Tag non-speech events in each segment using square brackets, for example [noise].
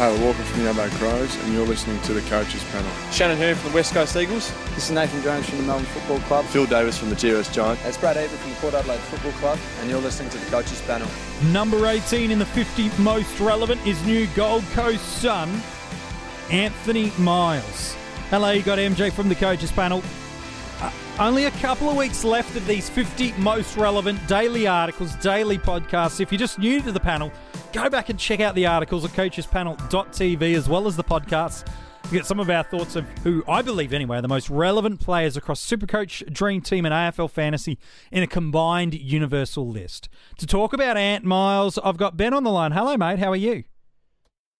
Taylor Walker from the Adelaide Crows, and you're listening to the Coaches Panel. Shannon Hurn from the West Coast Eagles. This is Nathan Jones from the Melbourne Football Club. Phil Davis from the GWS Giants. It's Brad Ebert from the Port Adelaide Football Club, and you're listening to the Coaches Panel. Number 18 in the 50 most relevant is new Gold Coast Sun, Anthony Miles. Hello, you got MJ from the Coaches Panel. Uh, only a couple of weeks left of these 50 most relevant daily articles, daily podcasts. If you're just new to the panel, go back and check out the articles at coachespanel.tv as well as the podcasts. You get some of our thoughts of who I believe, anyway, are the most relevant players across Supercoach, Dream Team, and AFL Fantasy in a combined universal list. To talk about Ant Miles, I've got Ben on the line. Hello, mate. How are you?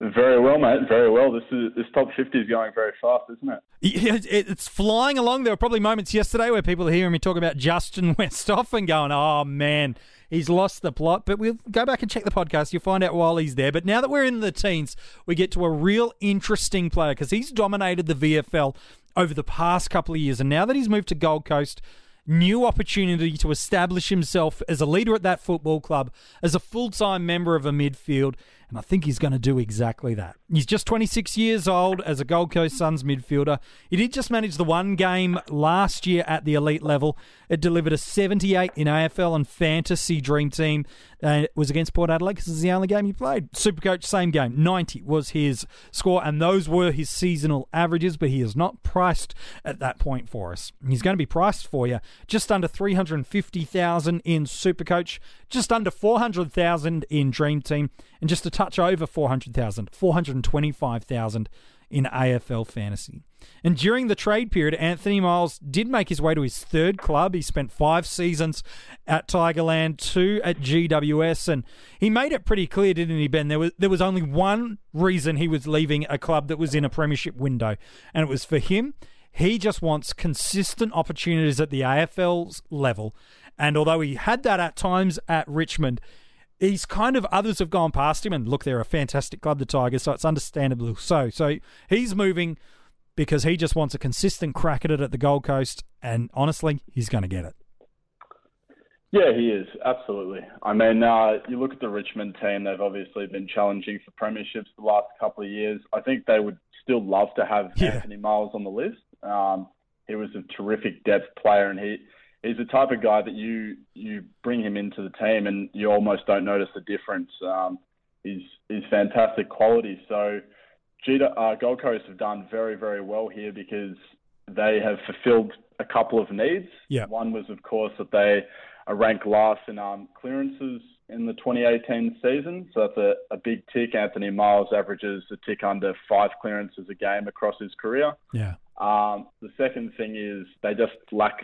Very well, mate. Very well. This is this top fifty is going very fast, isn't [laughs] it? It's flying along. There were probably moments yesterday where people are hearing me talk about Justin [laughs] Westhoff and going, "Oh man, he's lost the plot." But we'll go back and check the podcast. You'll find out while he's there. But now that we're in the teens, we get to a real interesting player because he's dominated the VFL over the past couple of years, and now that he's moved to Gold Coast new opportunity to establish himself as a leader at that football club, as a full time member of a midfield. And I think he's going to do exactly that. He's just 26 years old as a Gold Coast Suns midfielder. He did just manage the one game last year at the elite level. It delivered a 78 in AFL and fantasy dream team. It was against Port Adelaide because it's the only game he played. Supercoach, same game. 90 was his score, and those were his seasonal averages, but he is not priced at that point for us. He's going to be priced for you just under 350,000 in Supercoach, just under 400,000 in Dream Team, and just a touch over 400,000, 425,000 in AFL fantasy. And during the trade period, Anthony Miles did make his way to his third club. He spent five seasons at Tigerland, two at GWS, and he made it pretty clear, didn't he, Ben? There was there was only one reason he was leaving a club that was in a premiership window, and it was for him. He just wants consistent opportunities at the AFL's level. And although he had that at times at Richmond, he's kind of others have gone past him and look they're a fantastic club the tigers so it's understandable. So so he's moving because he just wants a consistent crack at it at the gold coast and honestly he's going to get it. Yeah he is. Absolutely. I mean uh, you look at the richmond team they've obviously been challenging for premierships the last couple of years. I think they would still love to have yeah. anthony miles on the list. Um, he was a terrific depth player and he he's the type of guy that you you bring him into the team and you almost don't notice the difference. Um, he's he's fantastic quality. So, Gita, uh, Gold Coast have done very very well here because they have fulfilled a couple of needs. Yeah. One was of course that they are ranked last in um, clearances in the 2018 season. So that's a, a big tick. Anthony Miles averages a tick under five clearances a game across his career. Yeah. Um, the second thing is they just lack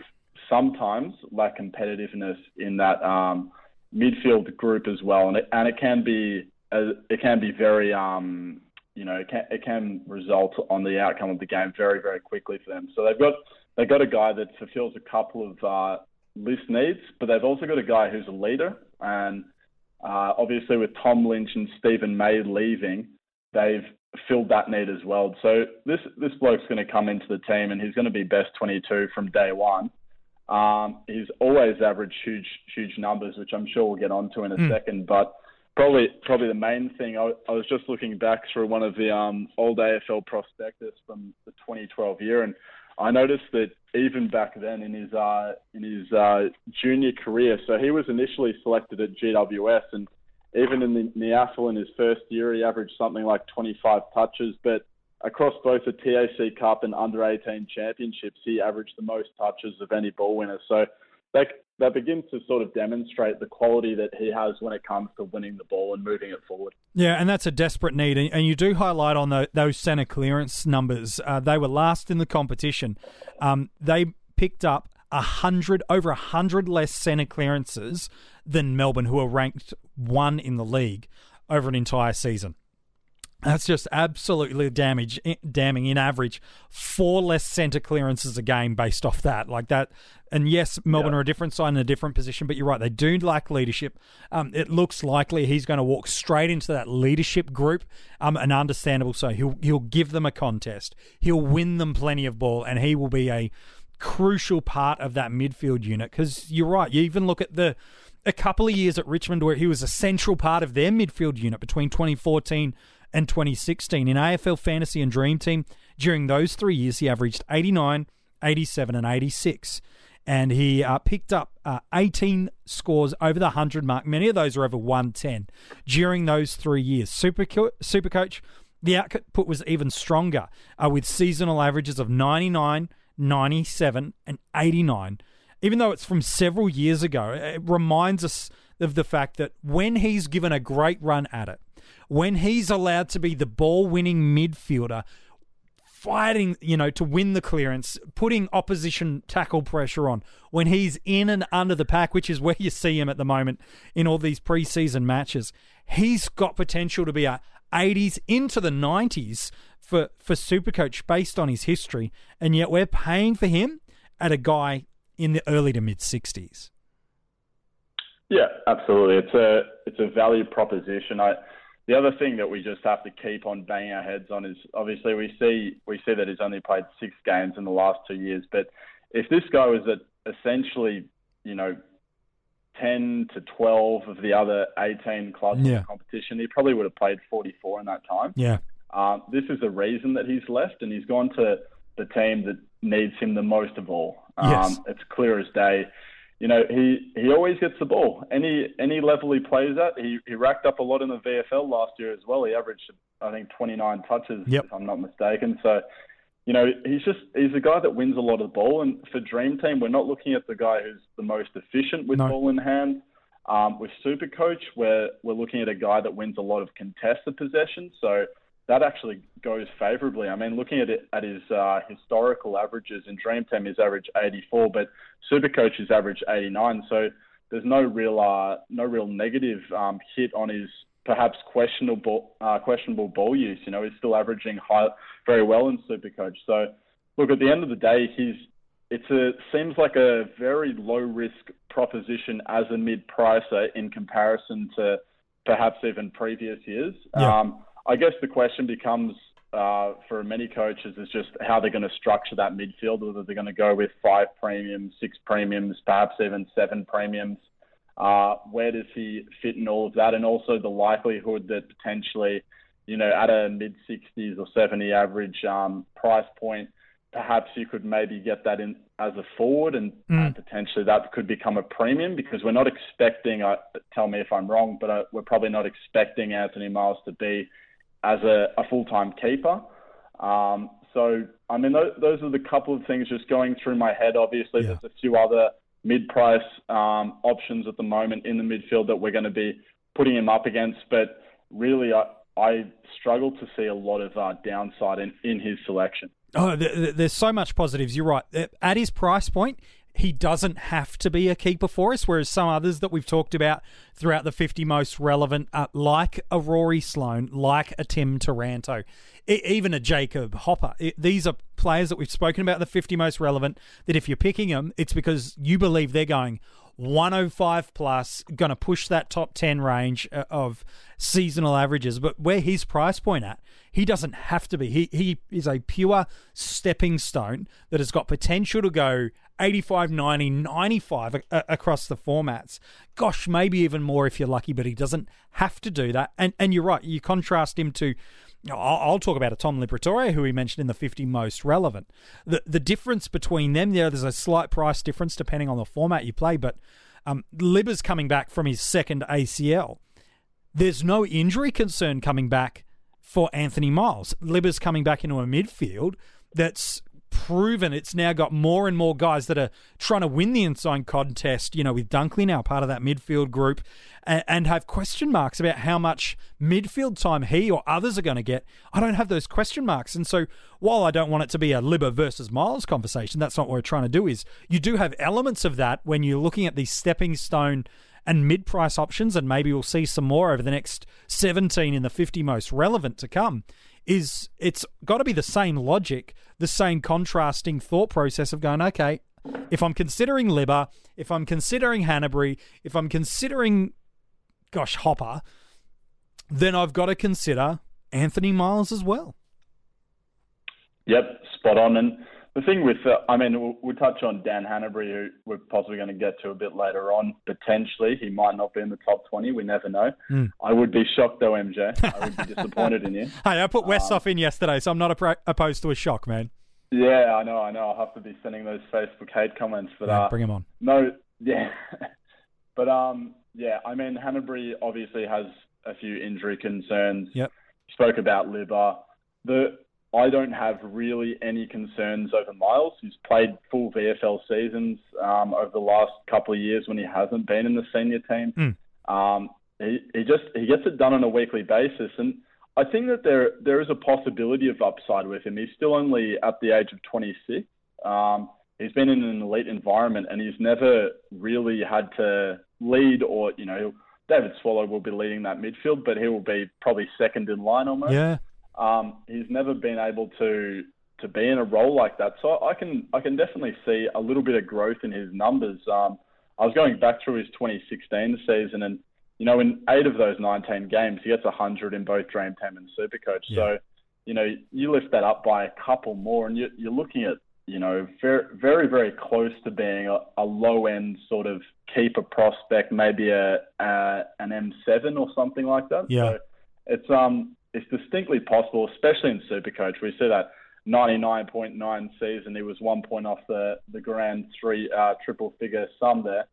sometimes lack competitiveness in that um, midfield group as well, and it, and it can be uh, it can be very um, you know it can, it can result on the outcome of the game very very quickly for them. So they've got they've got a guy that fulfills a couple of uh, list needs, but they've also got a guy who's a leader, and uh, obviously with Tom Lynch and Steven May leaving, they've filled that need as well. So this this bloke's going to come into the team and he's going to be best 22 from day one. Um, he's always averaged huge, huge numbers, which I'm sure we'll get onto in a mm. second. But probably, probably the main thing, I, I, was just looking back through one of the um, old AFL prospectus from the 2012 year, and I noticed that even back then in his uh, in his uh, junior career, so he was initially selected at GWS, and even in the, in the AFL in his first year, he averaged something like 25 touches, but across both the TAC Cup and under 18 championships, he averaged the most touches of any ball winner. So that, that begins to sort of demonstrate the quality that he has when it comes to winning the ball and moving it forward. Yeah, and that's a desperate need. And you do highlight on the, those centre clearance numbers. Uh, they were last in the competition. Um, they picked up a hundred over a hundred less centre clearances than Melbourne, who are ranked one in the league over an entire season. That's just absolutely damage, damning. In average, four less centre clearances a game based off that. Like that. And yes, Melbourne are a different side in a different position, but you're right. They do lack leadership. Um, it looks likely he's going to walk straight into that leadership group, um, and understandable so. He'll he'll give them a contest. He'll win them plenty of ball, and he will be a crucial part of that midfield unit. Because you're right. You even look at the a couple of years at Richmond where he was a central part of their midfield unit between 2014 and 2016. In AFL Fantasy and Dream Team, during those three years, he averaged 89, 87, and 86. And he uh, picked up uh, 18 scores over the 100 mark. Many of those are over 110 during those three years. Super, Super Coach, the output was even stronger uh, with seasonal averages of 99, 97, and 89. Even though it's from several years ago, it reminds us of the fact that when he's given a great run at it, when he's allowed to be the ball winning midfielder, fighting, you know, to win the clearance, putting opposition tackle pressure on, when he's in and under the pack, which is where you see him at the moment in all these preseason matches, he's got potential to be a 80s into the 90s for, for Supercoach based on his history. And yet we're paying for him at a guy in the early to mid 60s. Yeah, absolutely. It's a it's a value proposition. I the other thing that we just have to keep on banging our heads on is obviously we see we see that he's only played six games in the last two years, but if this guy was at essentially, you know, 10 to 12 of the other 18 clubs yeah. in the competition, he probably would have played 44 in that time. Yeah. Um, this is the reason that he's left, and he's gone to the team that needs him the most of all. Um, yes. It's clear as day. You know, he, he always gets the ball. Any any level he plays at, he, he racked up a lot in the VFL last year as well. He averaged, I think, 29 touches, yep. if I'm not mistaken. So, you know, he's just he's a guy that wins a lot of the ball. And for Dream Team, we're not looking at the guy who's the most efficient with no. ball in hand. Um, with Super Coach, we're we're looking at a guy that wins a lot of contested possessions. So that actually goes favourably. I mean, looking at it at his uh, historical averages in Dream Team, his average 84, but Supercoach is average 89. So there's no real uh, no real negative um, hit on his perhaps questionable uh, questionable ball use. You know, he's still averaging high, very well in Supercoach. So look, at the end of the day, he's it's a seems like a very low risk proposition as a mid pricer in comparison to perhaps even previous years. Yeah. Um, I guess the question becomes uh, for many coaches is just how they're going to structure that midfield, whether they're going to go with five premiums, six premiums, perhaps even seven premiums. Uh, where does he fit in all of that? And also the likelihood that potentially, you know, at a mid 60s or 70 average um, price point, perhaps you could maybe get that in as a forward and mm. uh, potentially that could become a premium because we're not expecting, uh, tell me if I'm wrong, but uh, we're probably not expecting Anthony Miles to be as a, a full time keeper. Um, so, I mean, those, those, are the couple of things just going through my head. Obviously, yeah. there's a few other mid price um, options at the moment in the midfield that we're going to be putting him up against. But really, I, I struggle to see a lot of uh, downside in, in his selection. Oh, there's so much positives. You're right. At his price point, he doesn't have to be a keeper for us, whereas some others that we've talked about throughout the 50 most relevant, uh, like a Rory Sloane, like a Tim Taranto, even a Jacob Hopper. These are players that we've spoken about, the 50 most relevant, that if you're picking them, it's because you believe they're going 105 plus, going to push that top 10 range uh, of seasonal averages. But where his price point at, he doesn't have to be. He, he is a pure stepping stone that has got potential to go 85, 90, 95 a- across the formats. Gosh, maybe even more if you're lucky, but he doesn't have to do that. And, and you're right, you contrast him to I'll, talk about a Tom Liberatore, who we mentioned in the 50 most relevant. The the difference between them, there, there's a slight price difference depending on the format you play, but um, Libba's coming back from his second ACL. There's no injury concern coming back for Anthony Miles. Libba's coming back into a midfield that's proven it's now got more and more guys that are trying to win the inside contest, you know, with Dunkley now part of that midfield group, and, and, have question marks about how much midfield time he or others are going to get. I don't have those question marks. And so while I don't want it to be a Libba versus Miles conversation, that's not what we're trying to do, is you do have elements of that when you're looking at these stepping stone and mid price options, and maybe we'll see some more over the next 17 in the 50 most relevant to come is it's got to be the same logic, the same contrasting thought process of going, okay, if I'm considering Libba, if I'm considering Hannebery, if I'm considering, gosh, Hopper, then I've got to consider Anthony Miles as well. Yep, spot on. And the thing with, uh, I mean, we'll, we'll, touch on Dan Hannebery, who we're possibly going to get to a bit later on. Potentially, he might not be in the top 20. We never know. Mm. I would be shocked, though, MJ. I would be disappointed in you. [laughs] Hey, I put Westhoff um, in yesterday, so I'm not opposed to a shock, man. Yeah, I know, I know. I'll have to be sending those Facebook hate comments. But, yeah, uh, bring him on. No, yeah. [laughs] but, um, yeah, I mean, Hannebery obviously has a few injury concerns. Yep. Spoke about Libba. The I don't have really any concerns over Miles. He's played full VFL seasons um, over the last couple of years when he hasn't been in the senior team. Mm. Um, he, he just he gets it done on a weekly basis, and I think that there there is a possibility of upside with him. He's still only at the age of 26. Um, he's been in an elite environment, and he's never really had to lead or you know. David Swallow will be leading that midfield, but he will be probably second in line almost. Yeah. Um, he's never been able to to be in a role like that. So I can I can definitely see a little bit of growth in his numbers. Um, I was going back through his 2016 season, and you know, in eight of those 19 games, he gets 100 in both Dream Team and Supercoach. Yeah. So, you know, you lift that up by a couple more, and you're, you're looking at you know very very very close to being a, a low end sort of keeper prospect, maybe a, a an M7 or something like that. Yeah. So it's um it's distinctly possible, especially in Supercoach. We see that 99.9 season, he was one point off the, the grand three uh, triple figure sum there.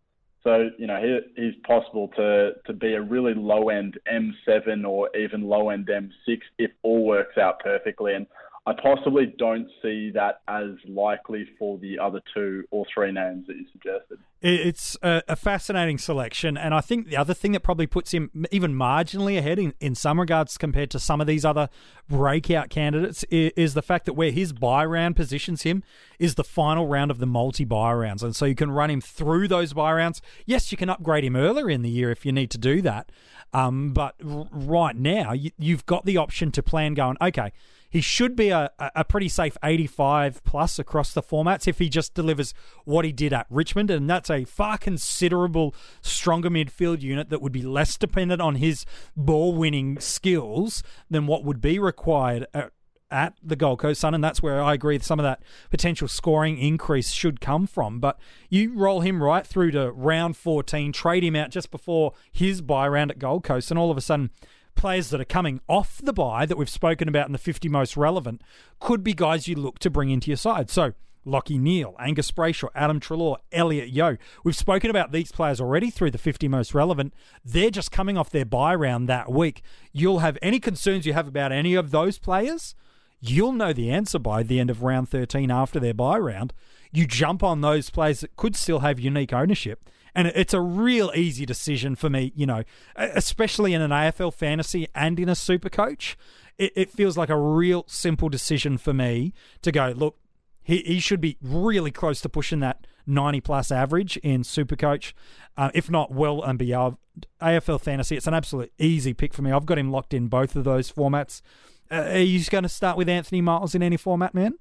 So, you know, he, he's possible to, to be a really low end M7 or even low end M6 if all works out perfectly. And I possibly don't see that as likely for the other two or three names that you suggested. It's a, fascinating selection, and I think the other thing that probably puts him even marginally ahead in, in some regards compared to some of these other breakout candidates is, is the fact that where his bye round positions him is the final round of the multi bye rounds, and so you can run him through those bye rounds. Yes, you can upgrade him earlier in the year if you need to do that, um, but right now you, you've got the option to plan going okay he should be a, a pretty safe 85 plus across the formats if he just delivers what he did at Richmond. And that's a far considerable stronger midfield unit that would be less dependent on his ball winning skills than what would be required at, at the Gold Coast Sun, and that's where I agree some of that potential scoring increase should come from. But you roll him right through to round 14, trade him out just before his bye round at Gold Coast, and all of a sudden players that are coming off the bye that we've spoken about in the 50 most relevant could be guys you look to bring into your side. So, Lachie Neale, Angus Brayshaw, Adam Treloar, Elliot Yeo. We've spoken about these players already through the 50 most relevant. They're just coming off their bye round that week. You'll have any concerns you have about any of those players, you'll know the answer by the end of round 13 after their bye round. You jump on those players that could still have unique ownership and it's a real easy decision for me, you know, especially in an AFL fantasy and in a super coach. It, it feels like a real simple decision for me to go, look, he, he should be really close to pushing that 90 plus average in super coach, uh, if not well and beyond. AFL fantasy, it's an absolute easy pick for me. I've got him locked in both of those formats. Uh, are you going to start with Anthony Miles in any format, man?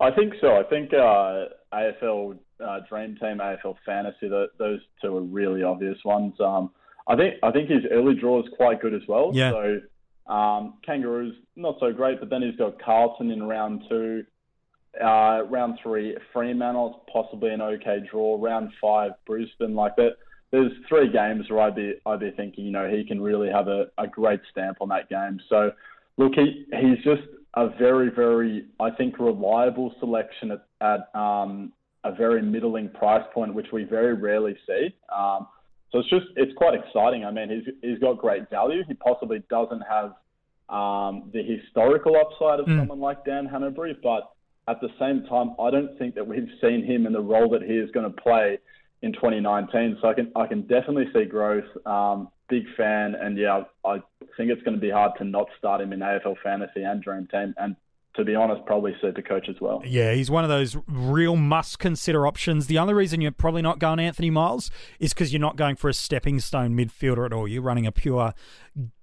I think so. I think uh, AFL uh, Dream Team, AFL Fantasy, the, those two are really obvious ones. Um, I think I think his early draw is quite good as well. Yeah. So um, Kangaroos not so great, but then he's got Carlton in round two. Uh, round three, Fremantle, possibly an okay draw. Round five, Brisbane, like that. There's three games where I'd be I'd be thinking, you know, he can really have a, a great stamp on that game. So, look, he he's just a very very I think reliable selection at, at um, a very middling price point, which we very rarely see. Um, so it's just it's quite exciting. I mean, he's he's got great value. He possibly doesn't have um, the historical upside of mm. someone like Dan Hannebery, but at the same time, I don't think that we've seen him in the role that he is going to play in 2019. So I can I can definitely see growth. Um, big fan, and yeah, I think it's going to be hard to not start him in AFL fantasy and Dream Team, and to be honest, probably Supercoach as well. Yeah, he's one of those real must consider options. The only reason you're probably not going Anthony Miles is because you're not going for a stepping stone midfielder at all. You're running a pure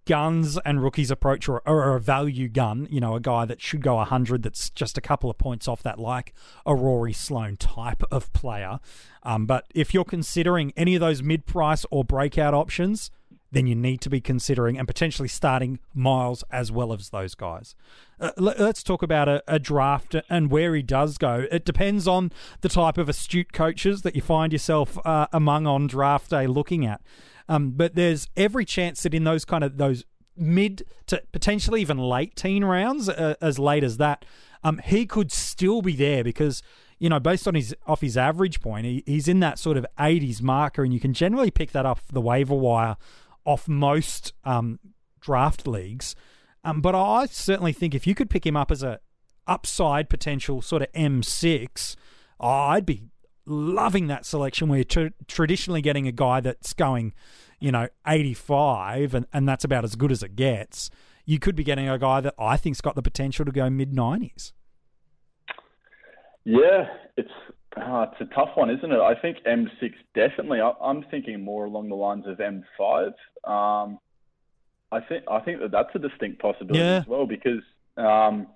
guns and rookies approach or, or a value gun, you know, a guy that should go 100 that's just a couple of points off that, like a Rory Sloane type of player. Um, but if you're considering any of those mid price or breakout options, then you need to be considering and potentially starting Miles as well as those guys. Uh, let, us talk about a, a, draft and where he does go. It depends on the type of astute coaches that you find yourself uh, among on draft day looking at. Um, but there's every chance that in those kind of those mid to potentially even late teen rounds, uh, as late as that, um, he could still be there because you know based on his off his average point, he, he's in that sort of 80s marker, and you can generally pick that up the waiver wire off most um, draft leagues. Um, but I certainly think if you could pick him up as a upside potential sort of M6, oh, I'd be loving that selection where you're traditionally getting a guy that's going you know, 85, and, and that's about as good as it gets, you could be getting a guy that I think's got the potential to go mid 90s. Yeah, it's uh, it's a tough one, isn't it? I think M6 definitely. I, am thinking more along the lines of M5. Um, I think I think that that's a distinct possibility yeah. as well because um,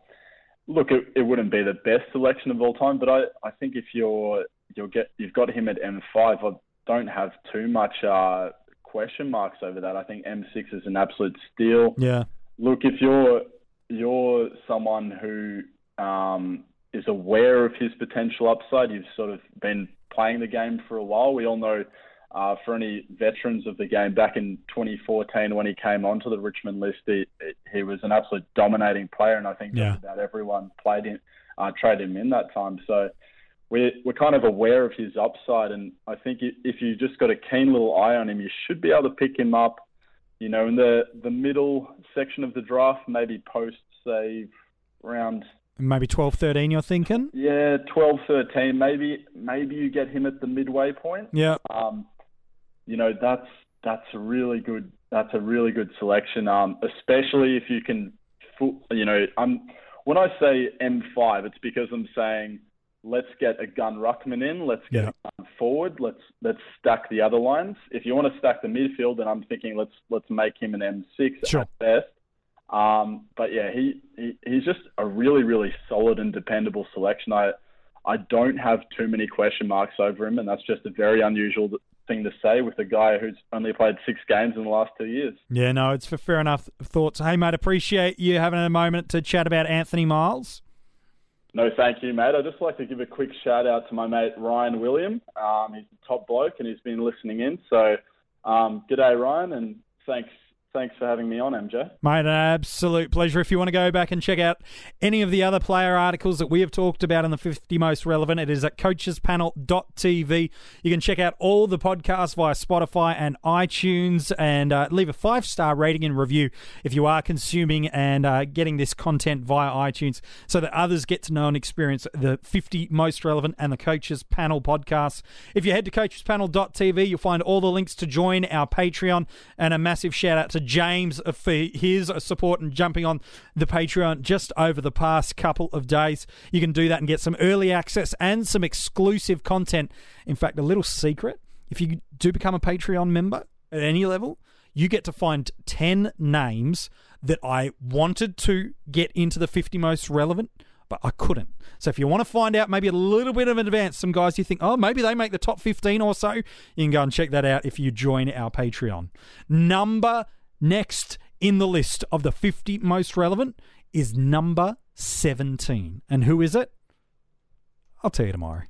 look, it, it wouldn't be the best selection of all time, but I, I think if you're you'll get you've got him at M5, I don't have too much uh, question marks over that. I think M6 is an absolute steal. Yeah. Look, if you're you're someone who um, is aware of his potential upside, you've sort of been playing the game for a while. We all know uh, for any veterans of the game back in 2014 when he came onto the Richmond list, he, he was an absolute dominating player, and I think yeah. about everyone played him, uh, traded him in that time. So we're, we're kind of aware of his upside. And I think if you just got a keen little eye on him, you should be able to pick him up, you know, in the, the middle section of the draft, maybe post, say, round. Maybe 12, 13, you're thinking? Yeah, 12, 13. Maybe maybe you get him at the midway point. Yeah. Um, you know, that's that's a really good that's a really good selection. Um, especially if you can, you know, I'm when I say M5, it's because I'm saying let's get a gun ruckman in, let's get yeah. a gun forward, let's let's stack the other lines. If you want to stack the midfield, then I'm thinking let's let's make him an M6 sure. at best. Um, but yeah, he, he he's just a really really solid and dependable selection. I I don't have too many question marks over him, and that's just a very unusual thing to say with a guy who's only played six games in the last two years. Yeah, no, it's for fair enough thoughts. Hey, mate, appreciate you having a moment to chat about Anthony Miles. No, thank you, mate. I'd just like to give a quick shout out to my mate Ryan William. Um, he's a top bloke and he's been listening in. So, um, g'day, Ryan, and thanks Thanks for having me on, MJ. Mate, an absolute pleasure. If you want to go back and check out any of the other player articles that we have talked about in the 50 most relevant, it is at coachespanel.tv. You can check out all the podcasts via Spotify and iTunes and uh, leave a five star rating and review if you are consuming and uh, getting this content via iTunes so that others get to know and experience the 50 most relevant and the Coaches Panel podcasts. If you head to coachespanel.tv, you'll find all the links to join our Patreon and a massive shout out to to James for his support and jumping on the Patreon just over the past couple of days. You can do that and get some early access and some exclusive content. In fact, a little secret if you do become a Patreon member at any level, you get to find 10 names that I wanted to get into the 50 most relevant but I couldn't. So if you want to find out maybe a little bit of an advance, some guys you think, oh, maybe they make the top 15 or so, you can go and check that out if you join our Patreon. Number Next in the list of the 50 most relevant is number 17. And who is it? I'll tell you tomorrow.